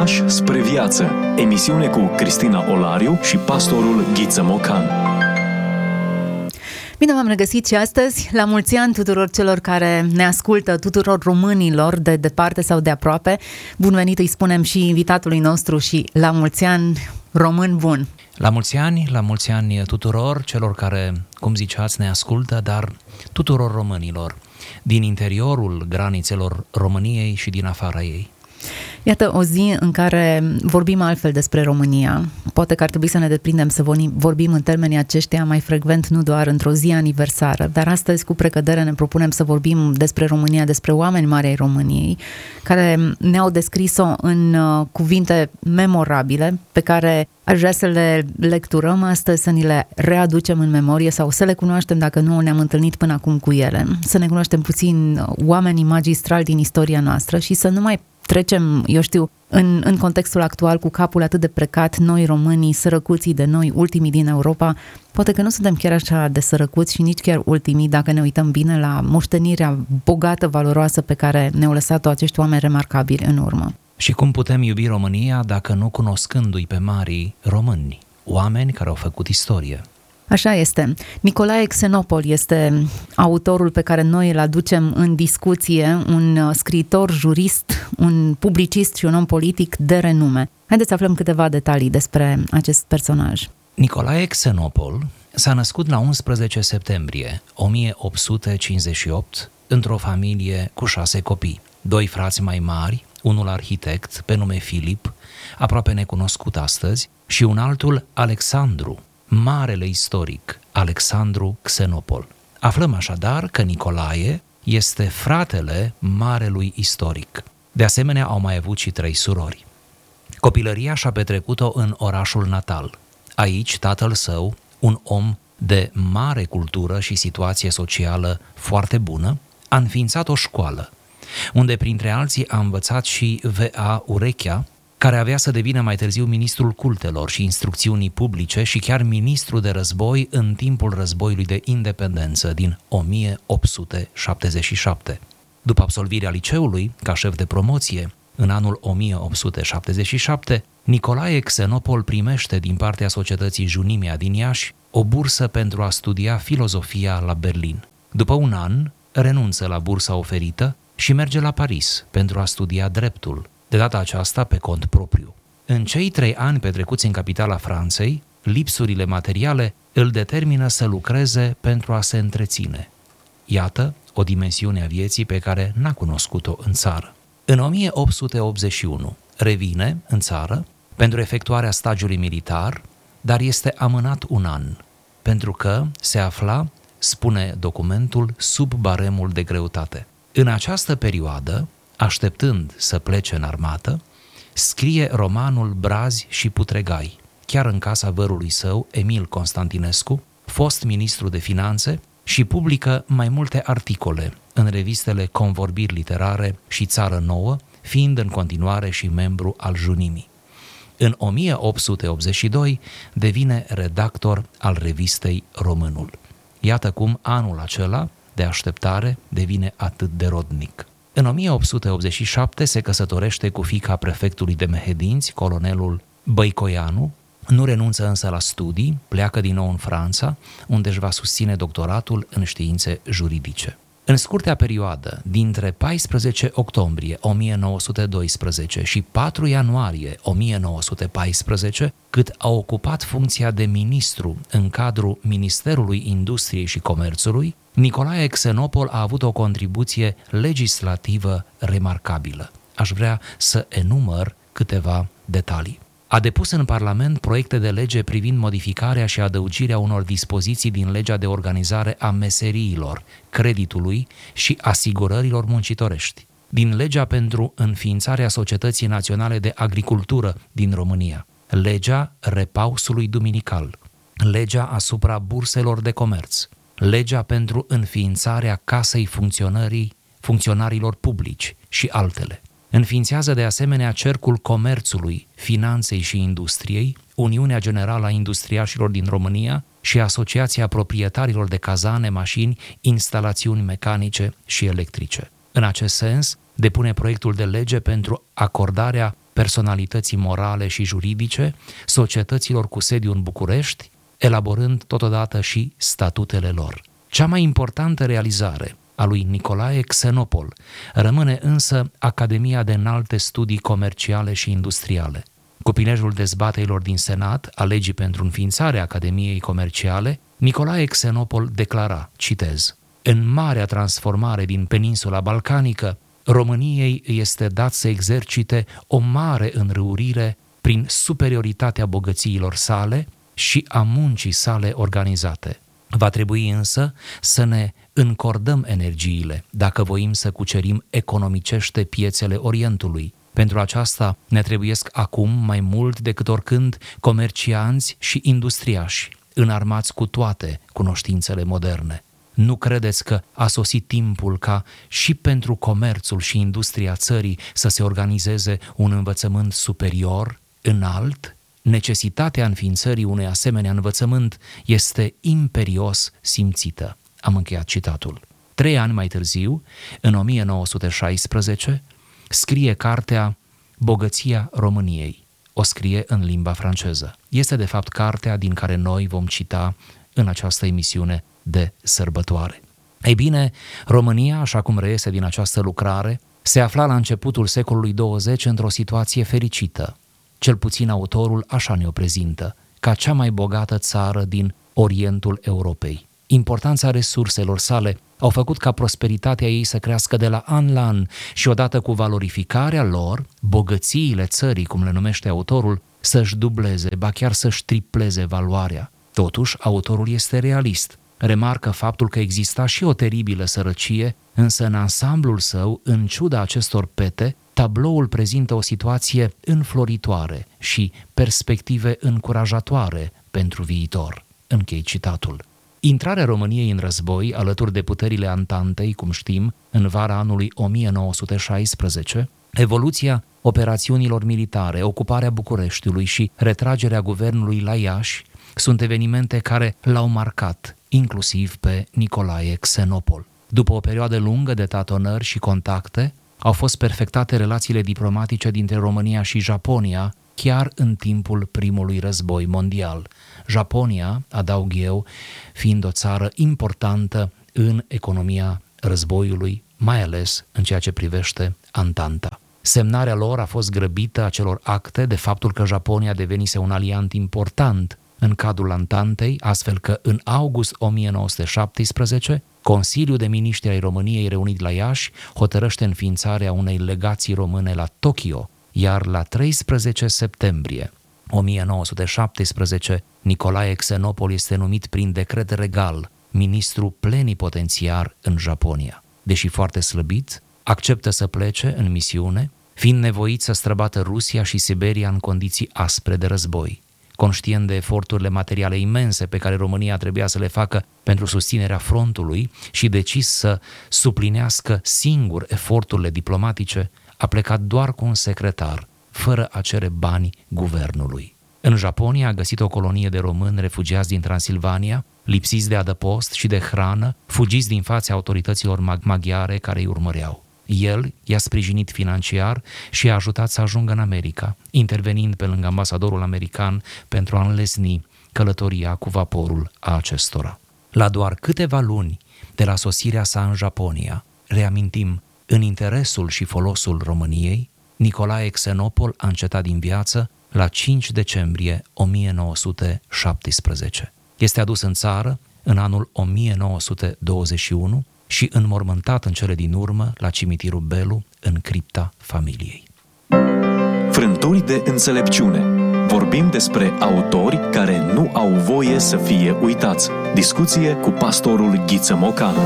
Pași spre viață. Emisiune cu Cristina Olariu și pastorul Ghiță Mocan. Bine v-am regăsit și astăzi. La mulți ani tuturor celor care ne ascultă, tuturor românilor de departe sau de aproape. Bun venit îi spunem și invitatului nostru și la mulți ani român bun. La mulți ani, la mulți ani tuturor celor care, cum ziceați, ne ascultă, dar tuturor românilor din interiorul granițelor României și din afara ei. Iată o zi în care vorbim altfel despre România. Poate că ar trebui să ne deprindem să vorbim în termenii aceștia mai frecvent, nu doar într-o zi aniversară, dar astăzi cu precădere ne propunem să vorbim despre România, despre oameni mari ai României, care ne-au descris-o în uh, cuvinte memorabile, pe care aș vrea să le lecturăm astăzi, să ni le readucem în memorie sau să le cunoaștem dacă nu ne-am întâlnit până acum cu ele, să ne cunoaștem puțin uh, oamenii magistrali din istoria noastră și să nu mai trecem, eu știu, în, în contextul actual cu capul atât de precat, noi românii, sărăcuții de noi, ultimii din Europa, poate că nu suntem chiar așa de sărăcuți și nici chiar ultimii dacă ne uităm bine la moștenirea bogată, valoroasă pe care ne-au lăsat-o acești oameni remarcabili în urmă. Și cum putem iubi România dacă nu cunoscându-i pe marii români, oameni care au făcut istorie? Așa este. Nicolae Xenopol este autorul pe care noi îl aducem în discuție, un uh, scriitor, jurist, un publicist și un om politic de renume. Haideți să aflăm câteva detalii despre acest personaj. Nicolae Xenopol s-a născut la 11 septembrie 1858 într-o familie cu șase copii. Doi frați mai mari, unul arhitect pe nume Filip, aproape necunoscut astăzi, și un altul Alexandru, marele istoric Alexandru Xenopol. Aflăm așadar că Nicolae este fratele marelui istoric. De asemenea, au mai avut și trei surori. Copilăria și-a petrecut-o în orașul natal. Aici, tatăl său, un om de mare cultură și situație socială foarte bună, a înființat o școală, unde printre alții a învățat și V.A. Urechea, care avea să devină mai târziu ministrul cultelor și instrucțiunii publice și chiar ministru de război în timpul războiului de independență din 1877. După absolvirea liceului, ca șef de promoție, în anul 1877, Nicolae Xenopol primește din partea societății Junimea din Iași o bursă pentru a studia filozofia la Berlin. După un an, renunță la bursa oferită și merge la Paris pentru a studia dreptul, de data aceasta pe cont propriu. În cei trei ani petrecuți în capitala Franței, lipsurile materiale îl determină să lucreze pentru a se întreține. Iată o dimensiune a vieții pe care n-a cunoscut-o în țară. În 1881 revine în țară pentru efectuarea stagiului militar, dar este amânat un an, pentru că se afla, spune documentul, sub baremul de greutate. În această perioadă, așteptând să plece în armată, scrie romanul Brazi și Putregai, chiar în casa vărului său, Emil Constantinescu, fost ministru de finanțe, și publică mai multe articole în revistele Convorbiri Literare și Țară Nouă, fiind în continuare și membru al Junimii. În 1882 devine redactor al revistei Românul. Iată cum anul acela de așteptare devine atât de rodnic. În 1887 se căsătorește cu fica prefectului de Mehedinți, colonelul Băicoianu, nu renunță însă la studii, pleacă din nou în Franța, unde își va susține doctoratul în științe juridice. În scurtea perioadă, dintre 14 octombrie 1912 și 4 ianuarie 1914, cât a ocupat funcția de ministru în cadrul Ministerului Industriei și Comerțului, Nicolae Xenopol a avut o contribuție legislativă remarcabilă. Aș vrea să enumăr câteva detalii. A depus în Parlament proiecte de lege privind modificarea și adăugirea unor dispoziții din legea de organizare a meseriilor, creditului și asigurărilor muncitorești, din legea pentru înființarea Societății Naționale de Agricultură din România, legea repausului duminical, legea asupra burselor de comerț, legea pentru înființarea Casei Funcționării Funcționarilor Publici și altele. Înființează de asemenea Cercul Comerțului, Finanței și Industriei, Uniunea Generală a Industriașilor din România și Asociația Proprietarilor de Cazane, Mașini, Instalațiuni Mecanice și Electrice. În acest sens, depune proiectul de lege pentru acordarea personalității morale și juridice, societăților cu sediu în București, elaborând totodată și statutele lor. Cea mai importantă realizare a lui Nicolae Xenopol rămâne însă Academia de Înalte Studii Comerciale și Industriale. Cu prilejul dezbateilor din Senat a legii pentru înființarea Academiei Comerciale, Nicolae Xenopol declara, citez, În marea transformare din peninsula balcanică, României este dat să exercite o mare înrăurire prin superioritatea bogățiilor sale și a muncii sale organizate. Va trebui însă să ne încordăm energiile dacă voim să cucerim economicește piețele Orientului. Pentru aceasta ne trebuiesc acum mai mult decât oricând comercianți și industriași, înarmați cu toate cunoștințele moderne. Nu credeți că a sosit timpul ca și pentru comerțul și industria țării să se organizeze un învățământ superior, înalt? Necesitatea înființării unui asemenea învățământ este imperios simțită. Am încheiat citatul. Trei ani mai târziu, în 1916, scrie cartea Bogăția României. O scrie în limba franceză. Este de fapt cartea din care noi vom cita în această emisiune de sărbătoare. Ei bine, România, așa cum reiese din această lucrare, se afla la începutul secolului 20 într-o situație fericită. Cel puțin autorul așa ne-o prezintă, ca cea mai bogată țară din Orientul Europei. Importanța resurselor sale au făcut ca prosperitatea ei să crească de la an la an și odată cu valorificarea lor, bogățiile țării, cum le numește autorul, să-și dubleze, ba chiar să-și tripleze valoarea. Totuși, autorul este realist remarcă faptul că exista și o teribilă sărăcie, însă în ansamblul său, în ciuda acestor pete, tabloul prezintă o situație înfloritoare și perspective încurajatoare pentru viitor. Închei citatul. Intrarea României în război, alături de puterile Antantei, cum știm, în vara anului 1916, evoluția operațiunilor militare, ocuparea Bucureștiului și retragerea guvernului la Iași sunt evenimente care l-au marcat, inclusiv pe Nicolae Xenopol. După o perioadă lungă de tatonări și contacte, au fost perfectate relațiile diplomatice dintre România și Japonia, chiar în timpul primului război mondial. Japonia, adaug eu, fiind o țară importantă în economia războiului, mai ales în ceea ce privește Antanta. Semnarea lor a fost grăbită a celor acte de faptul că Japonia devenise un aliant important în cadrul Antantei, astfel că în august 1917, Consiliul de Miniștri ai României reunit la Iași hotărăște înființarea unei legații române la Tokyo, iar la 13 septembrie 1917, Nicolae Xenopol este numit prin decret regal ministru plenipotențiar în Japonia. Deși foarte slăbit, acceptă să plece în misiune, fiind nevoit să străbată Rusia și Siberia în condiții aspre de război conștient de eforturile materiale imense pe care România trebuia să le facă pentru susținerea frontului și decis să suplinească singur eforturile diplomatice, a plecat doar cu un secretar, fără a cere bani guvernului. În Japonia a găsit o colonie de români refugiați din Transilvania, lipsiți de adăpost și de hrană, fugiți din fața autorităților maghiare care îi urmăreau. El i-a sprijinit financiar și a ajutat să ajungă în America, intervenind pe lângă ambasadorul american pentru a înlesni călătoria cu vaporul a acestora. La doar câteva luni de la sosirea sa în Japonia, reamintim, în interesul și folosul României, Nicolae Xenopol a încetat din viață la 5 decembrie 1917. Este adus în țară în anul 1921 și înmormântat în cele din urmă la cimitirul Belu, în cripta familiei. Frânturi de înțelepciune. Vorbim despre autori care nu au voie să fie uitați. Discuție cu pastorul Ghiță Mocanu.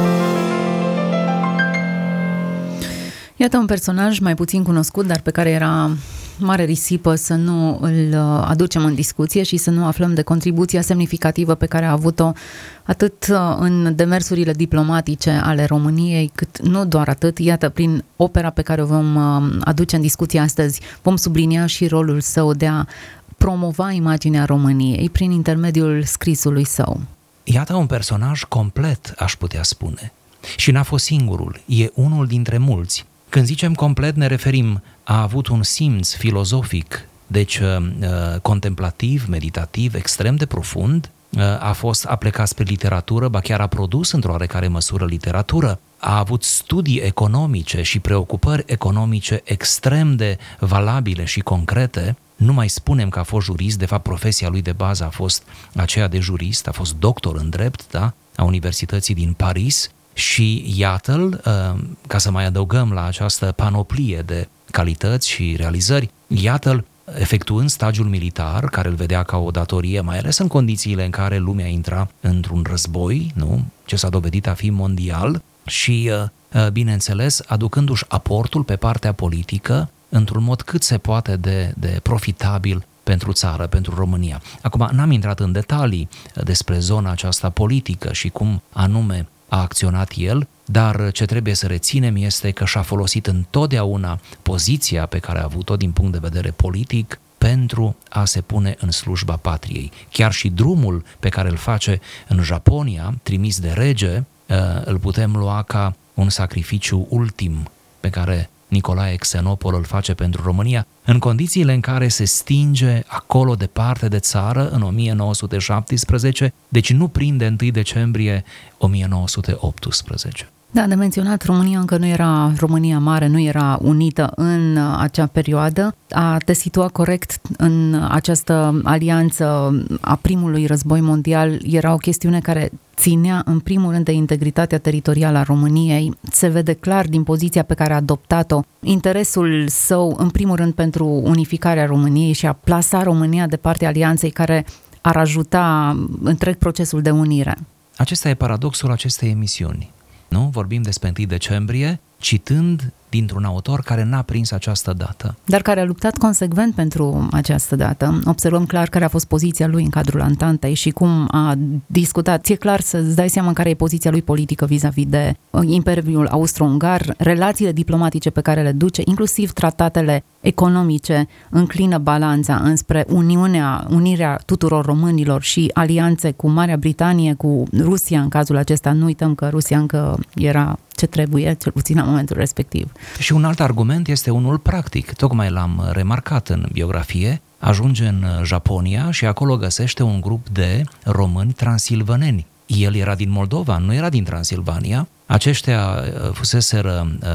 Iată un personaj mai puțin cunoscut, dar pe care era mare risipă să nu îl uh, aducem în discuție și să nu aflăm de contribuția semnificativă pe care a avut-o atât uh, în demersurile diplomatice ale României, cât nu doar atât, iată, prin opera pe care o vom uh, aduce în discuție astăzi, vom sublinia și rolul său de a promova imaginea României prin intermediul scrisului său. Iată un personaj complet, aș putea spune. Și n-a fost singurul, e unul dintre mulți Când zicem complet, ne referim, a avut un simț filozofic, deci uh, uh, contemplativ, meditativ, extrem de profund, uh, a fost a plecat spre literatură, ba chiar a produs într-o oarecare măsură literatură, a avut studii economice și preocupări economice extrem de valabile și concrete, nu mai spunem că a fost jurist, de fapt profesia lui de bază a fost aceea de jurist, a fost doctor în drept, da, a Universității din Paris și iată-l, uh, ca să mai adăugăm la această panoplie de calități și realizări, iată-l efectuând stagiul militar, care îl vedea ca o datorie, mai ales în condițiile în care lumea intra într-un război, nu? ce s-a dovedit a fi mondial, și, uh, uh, bineînțeles, aducându-și aportul pe partea politică într-un mod cât se poate de, de profitabil pentru țară, pentru România. Acum, n-am intrat în detalii despre zona aceasta politică și cum anume a acționat el, dar ce trebuie să reținem este că și-a folosit întotdeauna poziția pe care a avut-o din punct de vedere politic pentru a se pune în slujba patriei. Chiar și drumul pe care îl face în Japonia, trimis de rege, îl putem lua ca un sacrificiu ultim pe care Nicolae Xenopol îl face pentru România, în condițiile în care se stinge acolo departe de țară în 1917, deci nu prinde 1 decembrie 1918. Da, de menționat, România încă nu era România mare, nu era unită în acea perioadă. A te situa corect în această alianță a primului război mondial era o chestiune care ținea în primul rând de integritatea teritorială a României. Se vede clar din poziția pe care a adoptat-o interesul său în primul rând pentru unificarea României și a plasa România de partea alianței care ar ajuta întreg procesul de unire. Acesta e paradoxul acestei emisiuni nu? Vorbim despre 1 decembrie, citând dintr-un autor care n-a prins această dată. Dar care a luptat consecvent pentru această dată. Observăm clar care a fost poziția lui în cadrul Antantei și cum a discutat. Ți-e clar să-ți dai seama care e poziția lui politică vis-a-vis de uh, Imperiul Austro-Ungar, relațiile diplomatice pe care le duce, inclusiv tratatele economice, înclină balanța înspre Uniunea, unirea tuturor românilor și alianțe cu Marea Britanie, cu Rusia în cazul acesta. Nu uităm că Rusia încă era ce trebuie, cel puțin la momentul respectiv. Și un alt argument este unul practic, tocmai l-am remarcat în biografie, ajunge în Japonia și acolo găsește un grup de români transilvaneni. El era din Moldova, nu era din Transilvania. Aceștia uh, fuseseră uh,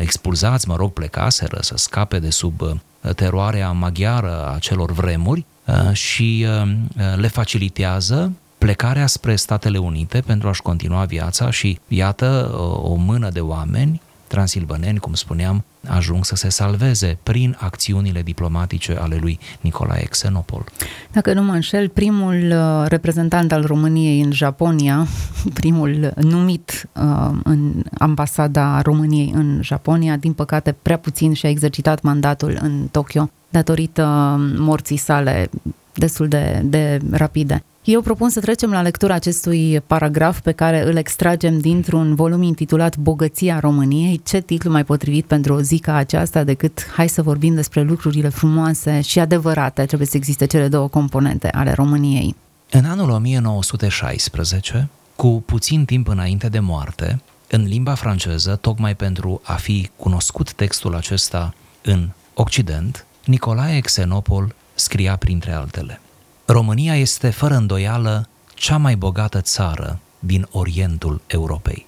expulzați, mă rog, plecaseră să scape de sub uh, teroarea maghiară a celor vremuri uh, și uh, le facilitează plecarea spre Statele Unite pentru a-și continua viața și iată o mână de oameni transilvaneni, cum spuneam, ajung să se salveze prin acțiunile diplomatice ale lui Nicolae Xenopol. Dacă nu mă înșel, primul uh, reprezentant al României în Japonia, primul numit uh, în ambasada României în Japonia, din păcate prea puțin și-a exercitat mandatul în Tokyo datorită morții sale destul de, de rapide. Eu propun să trecem la lectura acestui paragraf pe care îl extragem dintr-un volum intitulat Bogăția României. Ce titlu mai potrivit pentru o zi ca aceasta decât hai să vorbim despre lucrurile frumoase și adevărate. Trebuie să existe cele două componente ale României. În anul 1916, cu puțin timp înainte de moarte, în limba franceză, tocmai pentru a fi cunoscut textul acesta în Occident, Nicolae Xenopol scria printre altele – România este fără îndoială cea mai bogată țară din Orientul Europei.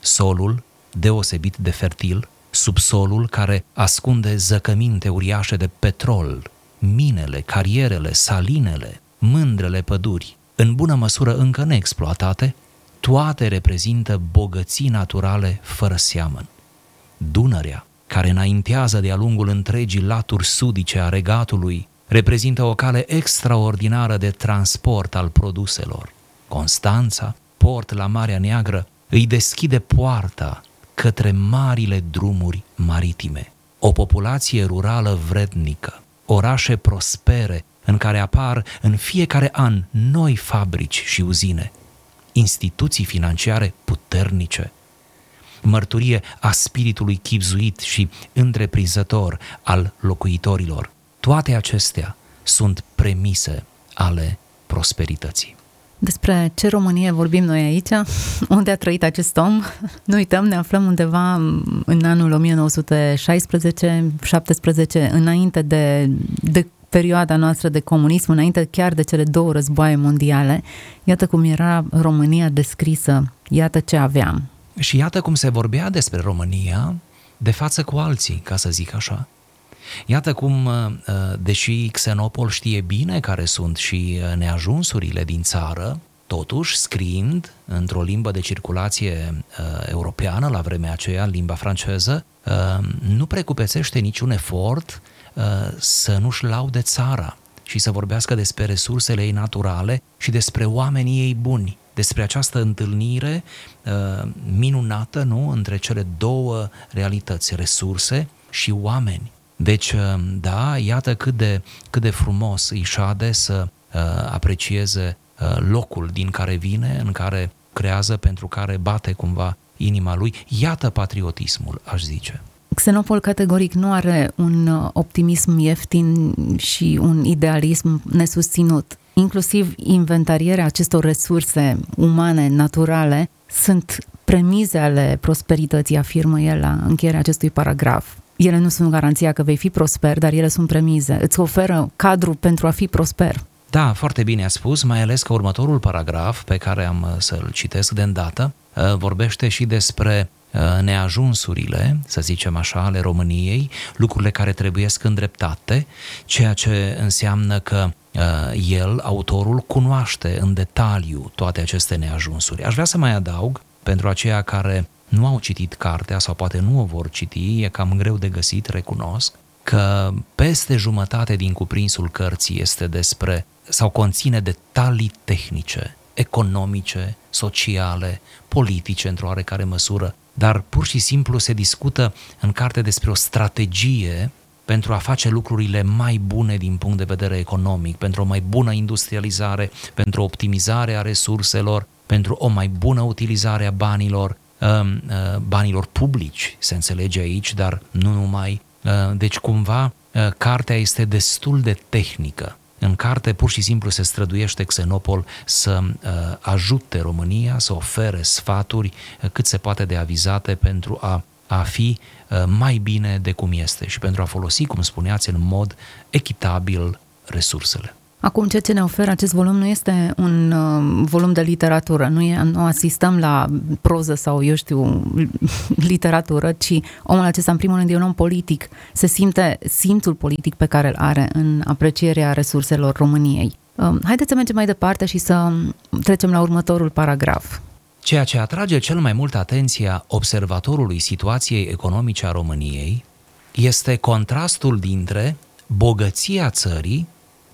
Solul, deosebit de fertil, subsolul care ascunde zăcăminte uriașe de petrol, minele, carierele, salinele, mândrele păduri, în bună măsură încă neexploatate, toate reprezintă bogății naturale fără seamăn. Dunărea, care înaintează de-a lungul întregii laturi sudice a regatului, reprezintă o cale extraordinară de transport al produselor. Constanța, port la Marea Neagră, îi deschide poarta către marile drumuri maritime. O populație rurală vrednică, orașe prospere în care apar în fiecare an noi fabrici și uzine, instituții financiare puternice, mărturie a spiritului chipzuit și întreprinzător al locuitorilor. Toate acestea sunt premise ale prosperității. Despre ce Românie vorbim noi aici? Unde a trăit acest om? Nu uităm, ne aflăm undeva în anul 1916-17, înainte de, de perioada noastră de comunism, înainte chiar de cele două războaie mondiale. Iată cum era România descrisă, iată ce aveam. Și iată cum se vorbea despre România de față cu alții, ca să zic așa. Iată cum, uh, uh, deși Xenopol știe bine care sunt și uh, neajunsurile din țară, totuși, scriind într-o limbă de circulație europeană, la vremea aceea, limba franceză, nu precupețește niciun efort să nu-și laude țara și să vorbească despre resursele ei naturale și despre oamenii ei buni, despre această întâlnire uh, minunată, nu, între cele două realități, resurse și oameni. Deci, uh, da, iată cât de, cât de frumos îi șade să uh, aprecieze uh, locul din care vine, în care creează, pentru care bate cumva inima lui. Iată patriotismul, aș zice. Xenopol categoric nu are un uh, optimism ieftin și un idealism nesusținut. Inclusiv inventarierea acestor resurse umane, naturale, sunt premize ale prosperității, afirmă el la încheierea acestui paragraf. Ele nu sunt garanția că vei fi prosper, dar ele sunt premize. Îți oferă cadru pentru a fi prosper. Da, foarte bine a spus, mai ales că următorul paragraf pe care am uh, să-l citesc de îndată uh, vorbește și despre uh, neajunsurile, să zicem așa, ale României, lucrurile care trebuie îndreptate, ceea ce înseamnă că el, autorul, cunoaște în detaliu toate aceste neajunsuri. Aș vrea să mai adaug, pentru aceia care nu au citit cartea sau poate nu o vor citi, e cam greu de găsit, recunosc, că peste jumătate din cuprinsul cărții este despre sau conține detalii tehnice, economice, sociale, politice într-o oarecare măsură, dar pur și simplu se discută în carte despre o strategie pentru a face lucrurile mai bune din punct de vedere economic, pentru o mai bună industrializare, pentru optimizarea resurselor, pentru o mai bună utilizare a banilor, um, uh, banilor publici, se înțelege aici, dar nu numai. Uh, deci cumva uh, cartea este destul de tehnică. În carte pur și simplu se străduiește Xenopol să uh, ajute România să ofere sfaturi uh, cât se poate de avizate pentru a, a fi uh, mai bine de cum este și pentru a folosi, cum spuneați, în mod echitabil resursele. Acum, ceea ce ne oferă acest volum nu este un uh, volum de literatură, nu, e, nu asistăm la proză sau, eu știu, literatură, ci omul acesta, în primul rând, e un om politic. Se simte simțul politic pe care îl are în aprecierea resurselor României. Uh, haideți să mergem mai departe și să trecem la următorul paragraf. Ceea ce atrage cel mai mult atenția observatorului situației economice a României este contrastul dintre bogăția țării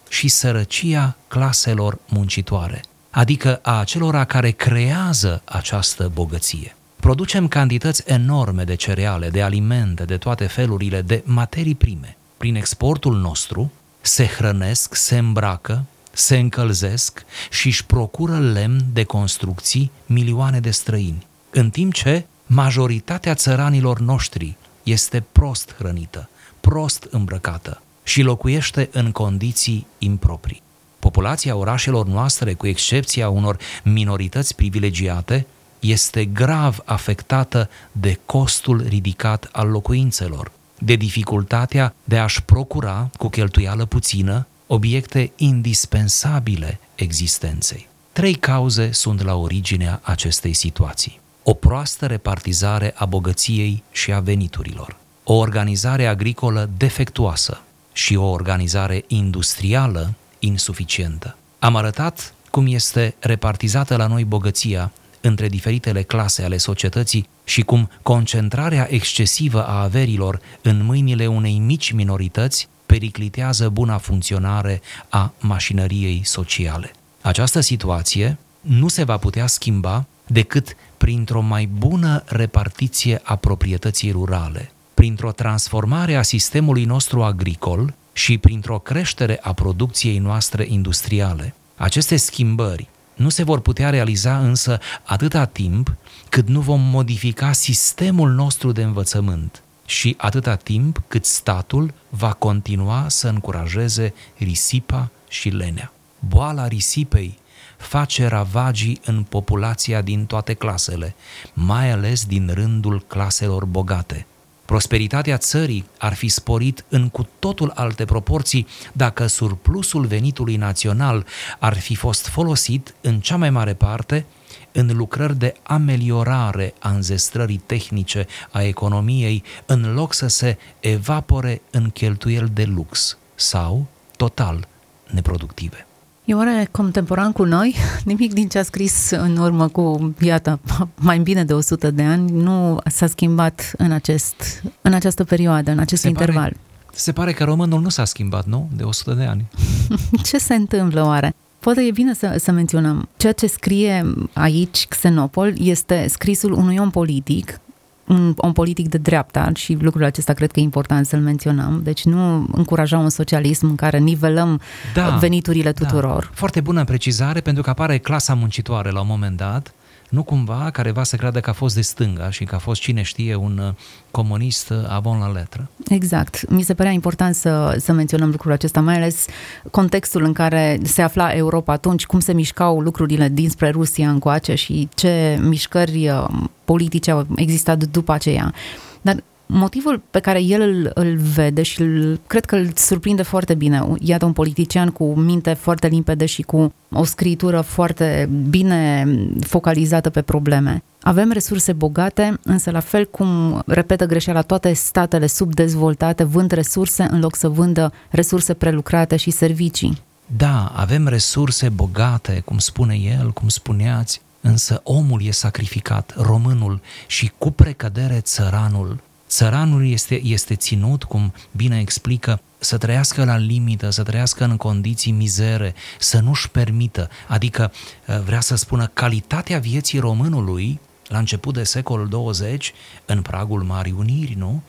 și sărăcia claselor muncitoare, adică a acelora care creează această bogăție. Producem cantități enorme de cereale, de alimente, de toate felurile, de materii prime. Prin exportul nostru se hrănesc, se îmbracă, se încălzesc și își procură lemn de construcții milioane de străini, în timp ce majoritatea țăranilor noștri este prost hrănită, prost îmbrăcată, și locuiește în condiții improprii. Populația orașelor noastre, cu excepția unor minorități privilegiate, este grav afectată de costul ridicat al locuințelor, de dificultatea de a-și procura, cu cheltuială puțină, obiecte indispensabile existenței. Trei cauze sunt la originea acestei situații. O proastă repartizare a bogăției și a veniturilor, o organizare agricolă defectuoasă, și o organizare industrială insuficientă. Am arătat cum este repartizată la noi bogăția între diferitele clase ale societății și cum concentrarea excesivă a averilor în mâinile unei mici minorități periclitează buna funcționare a mașinăriei sociale. Această situație nu se va putea schimba decât printr-o mai bună repartiție a proprietății rurale, printr-o transformare a sistemului nostru agricol și printr-o creștere a producției noastre industriale. Aceste schimbări nu se vor putea realiza însă atâta timp cât nu vom modifica sistemul nostru de învățământ și atâta timp cât statul va continua să încurajeze risipa și lenea. Boala risipei face ravagii în populația din toate clasele, mai ales din rândul claselor bogate. Prosperitatea țării ar fi sporit în cu totul alte proporții dacă surplusul venitului național ar fi fost folosit în cea mai mare parte în lucrări de ameliorare a înzestrării tehnice a economiei, în loc să se evapore în cheltuieli de lux sau total neproductive. E oare contemporan cu noi? Nimic din ce a scris în urmă cu, iată, mai bine de 100 de ani nu s-a schimbat în, acest, în această perioadă, în acest se interval. Pare, se pare că românul nu s-a schimbat, nu? De 100 de ani. ce se întâmplă oare? Poate e bine să, să menționăm. Ceea ce scrie aici Xenopol este scrisul unui om politic un om politic de dreapta și lucrul acesta cred că e important să-l menționăm. Deci nu încuraja un socialism în care nivelăm da, veniturile da. tuturor. Da. Foarte bună precizare pentru că apare clasa muncitoare la un moment dat nu cumva careva să creadă că a fost de stânga și că a fost cine știe un uh, comunist uh, avon la letră. Exact. Mi se părea important să, să menționăm lucrul acesta, mai ales contextul în care se afla Europa atunci, cum se mișcau lucrurile dinspre Rusia încoace și ce mișcări uh, politice au existat după aceea. Dar motivul pe care el îl, îl vede și îl, cred că îl surprinde foarte bine, iată un politician cu minte foarte limpede și cu o scritură foarte bine focalizată pe probleme. Avem resurse bogate, însă la fel cum repetă greșeala toate statele subdezvoltate vând resurse în loc să vândă resurse prelucrate și servicii. Da, avem resurse bogate, cum spune el, cum spuneați, însă omul e sacrificat, românul și cu precădere țăranul Țăranul este, este ținut, cum bine explică, să trăiască la limită, să trăiască în condiții mizere, să nu-și permită, adică uh, vrea să spună calitatea vieții românului la început de secolul 20, în pragul Marii Uniri, nu?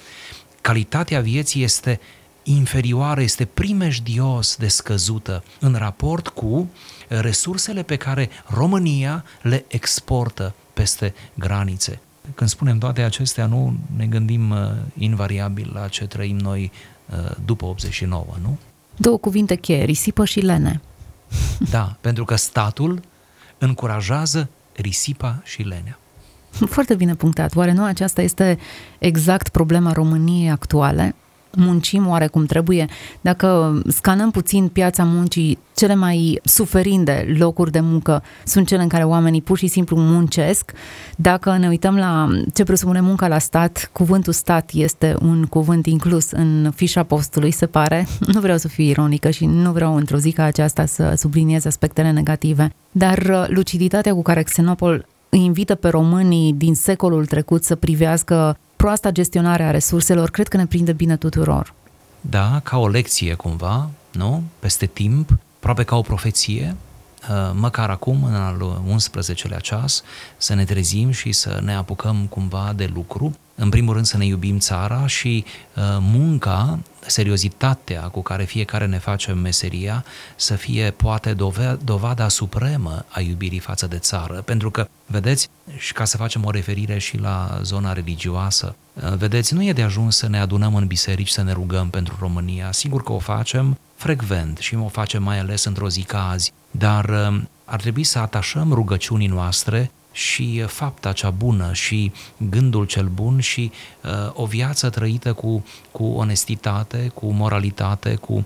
Calitatea vieții este inferioară, este primejdios de scăzută în raport cu resursele pe care România le exportă peste granițe. Când spunem toate acestea, nu ne gândim uh, invariabil la ce trăim noi uh, după 89, nu? Două cuvinte cheie, risipă și lene. Da, pentru că statul încurajează risipa și lenea. Foarte bine punctat. Oare nu aceasta este exact problema României actuale? Muncim oare cum trebuie, dacă scanăm puțin piața muncii, cele mai suferinde locuri de muncă sunt cele în care oamenii pur și simplu muncesc. Dacă ne uităm la ce presupune munca la stat, cuvântul stat este un cuvânt inclus în fișa postului, se pare. Nu vreau să fiu ironică și nu vreau într-o zi ca aceasta să subliniez aspectele negative, dar uh, luciditatea cu care Xenopol îi invită pe românii din secolul trecut să privească proasta gestionare a resurselor, cred că ne prinde bine tuturor. Da, ca o lecție cumva, nu? Peste timp, aproape ca o profeție, uh, măcar acum, în al 11-lea ceas, să ne trezim și să ne apucăm cumva de lucru. În primul rând să ne iubim țara și uh, munca seriozitatea cu care fiecare ne face meseria să fie poate dovada supremă a iubirii față de țară. Pentru că, vedeți, și ca să facem o referire și la zona religioasă, vedeți, nu e de ajuns să ne adunăm în biserici să ne rugăm pentru România. Sigur că o facem frecvent și o facem mai ales într-o zi ca azi, dar um, ar trebui să atașăm rugăciunii noastre și uh, fapta cea bună și gândul cel bun și uh, o viață trăită cu, cu onestitate, cu moralitate, cu uh,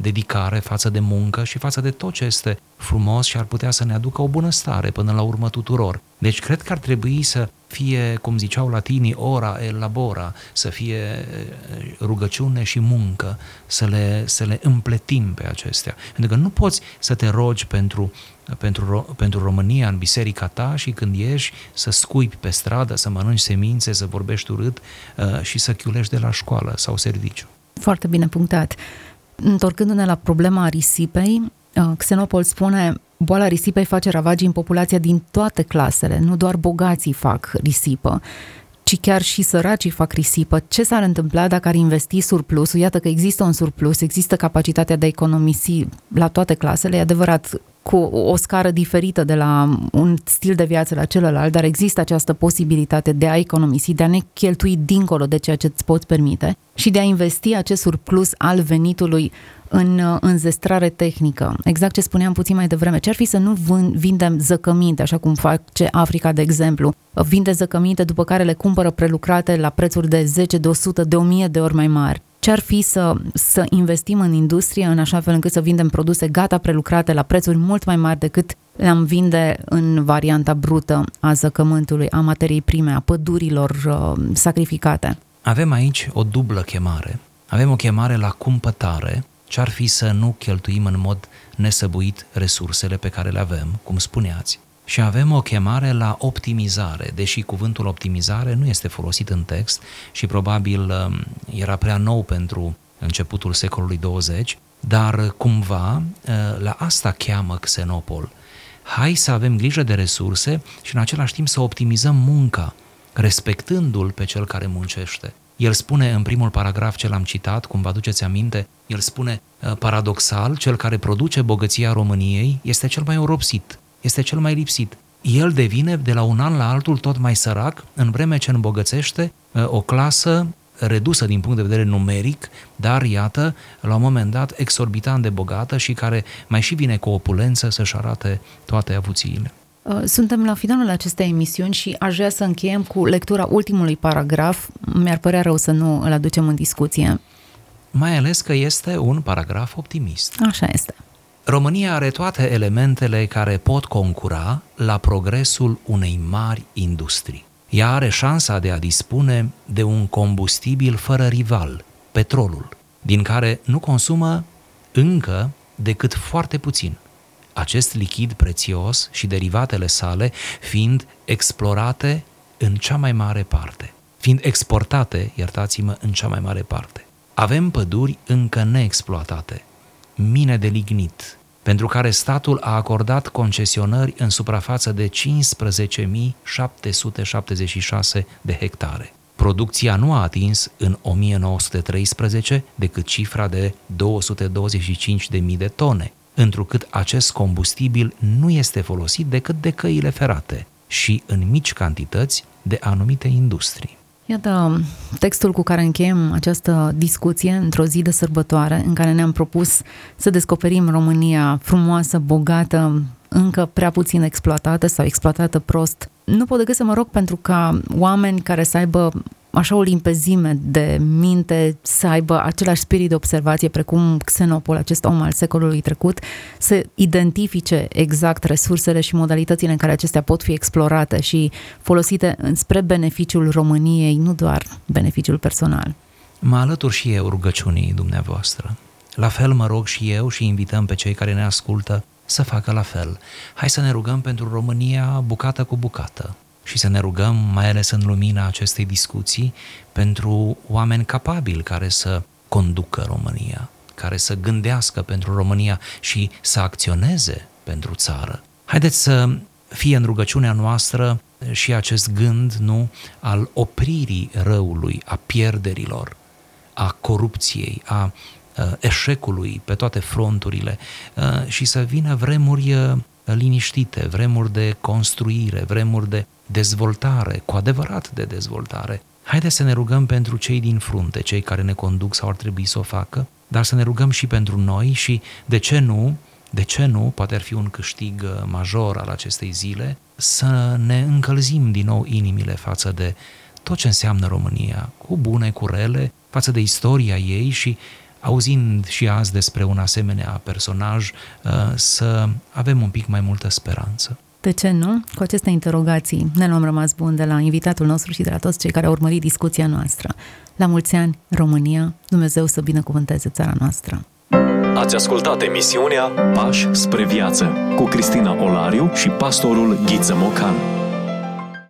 dedicare față de muncă și față de tot ce este frumos și ar putea să ne aducă o bună stare până la urmă tuturor. Deci cred că ar trebui să fie, cum ziceau latinii, ora e labora, să fie uh, rugăciune și muncă, să le, să le împletim pe acestea. Pentru că nu poți să te rogi pentru pentru, pentru România în biserica ta și când ieși să scuipi pe stradă, să mănânci semințe, să vorbești urât uh, și să chiulești de la școală sau serviciu. Foarte bine punctat. Întorcându-ne la problema risipei, uh, Xenopol spune boala risipei face ravagii în populația din toate clasele, nu doar bogații fac risipă ci chiar și săracii fac risipă. Ce s-ar întâmpla dacă ar investi surplusul? Iată că există un surplus, există capacitatea de a economisi la toate clasele, e adevărat, cu o scară diferită de la un stil de viață la celălalt, dar există această posibilitate de a economisi, de a ne cheltui dincolo de ceea ce îți poți permite și de a investi acest surplus al venitului în uh, înzestrare tehnică. Exact ce spuneam puțin mai devreme. Ce ar fi să nu vindem zăcăminte, așa cum face Africa, de exemplu? Vinde zăcăminte după care le cumpără prelucrate la prețuri de 10, de 100, de 1000 de ori mai mari ce ar fi să, să investim în industrie în așa fel încât să vindem produse gata prelucrate la prețuri mult mai mari decât le-am vinde în varianta brută a zăcământului, a materiei prime, a pădurilor uh, sacrificate. Avem aici o dublă chemare. Avem o chemare la cumpătare, ce ar fi să nu cheltuim în mod nesăbuit resursele pe care le avem, cum spuneați, și avem o chemare la optimizare, deși cuvântul optimizare nu este folosit în text și probabil um, era prea nou pentru începutul secolului 20, dar cumva uh, la asta cheamă Xenopol. Hai să avem grijă de resurse și în același timp să optimizăm munca, respectându-l pe cel care muncește. El spune în primul paragraf ce l-am citat, cum vă aduceți aminte, el spune uh, paradoxal, cel care produce bogăția României este cel mai oropsit, este cel mai lipsit. El devine de la un an la altul tot mai sărac, în vreme ce îmbogățește uh, o clasă redusă din punct de vedere numeric, dar iată, la un moment dat, exorbitant de bogată și care mai și vine cu opulență să-și arate toate avuțiile. Uh, suntem la finalul acestei emisiuni și aș vrea să încheiem cu lectura ultimului paragraf. Mi-ar părea rău să nu îl aducem în discuție. Mai ales că este un paragraf optimist. Așa este. România are toate elementele care pot concura la progresul unei mari industrii. Ea are șansa de a dispune de un combustibil fără rival, petrolul, din care nu consumă încă decât foarte puțin. Acest lichid prețios și derivatele sale fiind explorate în cea mai mare parte, fiind exportate, iertați-mă, în cea mai mare parte. Avem păduri încă neexploatate, mine de lignit, pentru care statul a acordat concesionări în suprafață de 15.776 de hectare. Producția nu a atins în 1913 decât cifra de 225.000 de tone, întrucât acest combustibil nu este folosit decât de căile ferate și în mici cantități de anumite industrii. Iată textul cu care încheiem această discuție într-o zi de sărbătoare în care ne-am propus să descoperim România frumoasă, bogată, încă prea puțin exploatată sau exploatată prost. Nu pot decât să mă rog pentru ca oameni care să aibă așa o limpezime de minte, să aibă același spirit de observație precum Xenopol, acest om al secolului trecut, să identifice exact resursele și modalitățile în care acestea pot fi explorate și folosite spre beneficiul României, nu doar beneficiul personal. Mă alătur și eu rugăciunii dumneavoastră. La fel mă rog și eu și invităm pe cei care ne ascultă să facă la fel. Hai să ne rugăm pentru România bucată cu bucată, și să ne rugăm, mai ales în lumina acestei discuții, pentru oameni capabili care să conducă România, care să gândească pentru România și să acționeze pentru țară. Haideți să fie în rugăciunea noastră și acest gând, nu, al opririi răului, a pierderilor, a corupției, a eșecului pe toate fronturile și să vină vremuri liniștite, vremuri de construire, vremuri de dezvoltare, cu adevărat de dezvoltare. Haideți să ne rugăm pentru cei din frunte, cei care ne conduc sau ar trebui să o facă, dar să ne rugăm și pentru noi și, de ce nu, de ce nu, poate ar fi un câștig uh, major al acestei zile, să ne încălzim din nou inimile față de tot ce înseamnă România, cu bune, cu rele, față de istoria ei și auzind și azi despre un asemenea personaj, uh, să avem un pic mai multă speranță. De ce nu? Cu aceste interogații ne luăm rămas bun de la invitatul nostru și de la toți cei care au urmărit discuția noastră. La mulți ani, România, Dumnezeu să binecuvânteze țara noastră. Ați ascultat emisiunea Pași spre viață cu Cristina Olariu și pastorul Ghiță Mocan.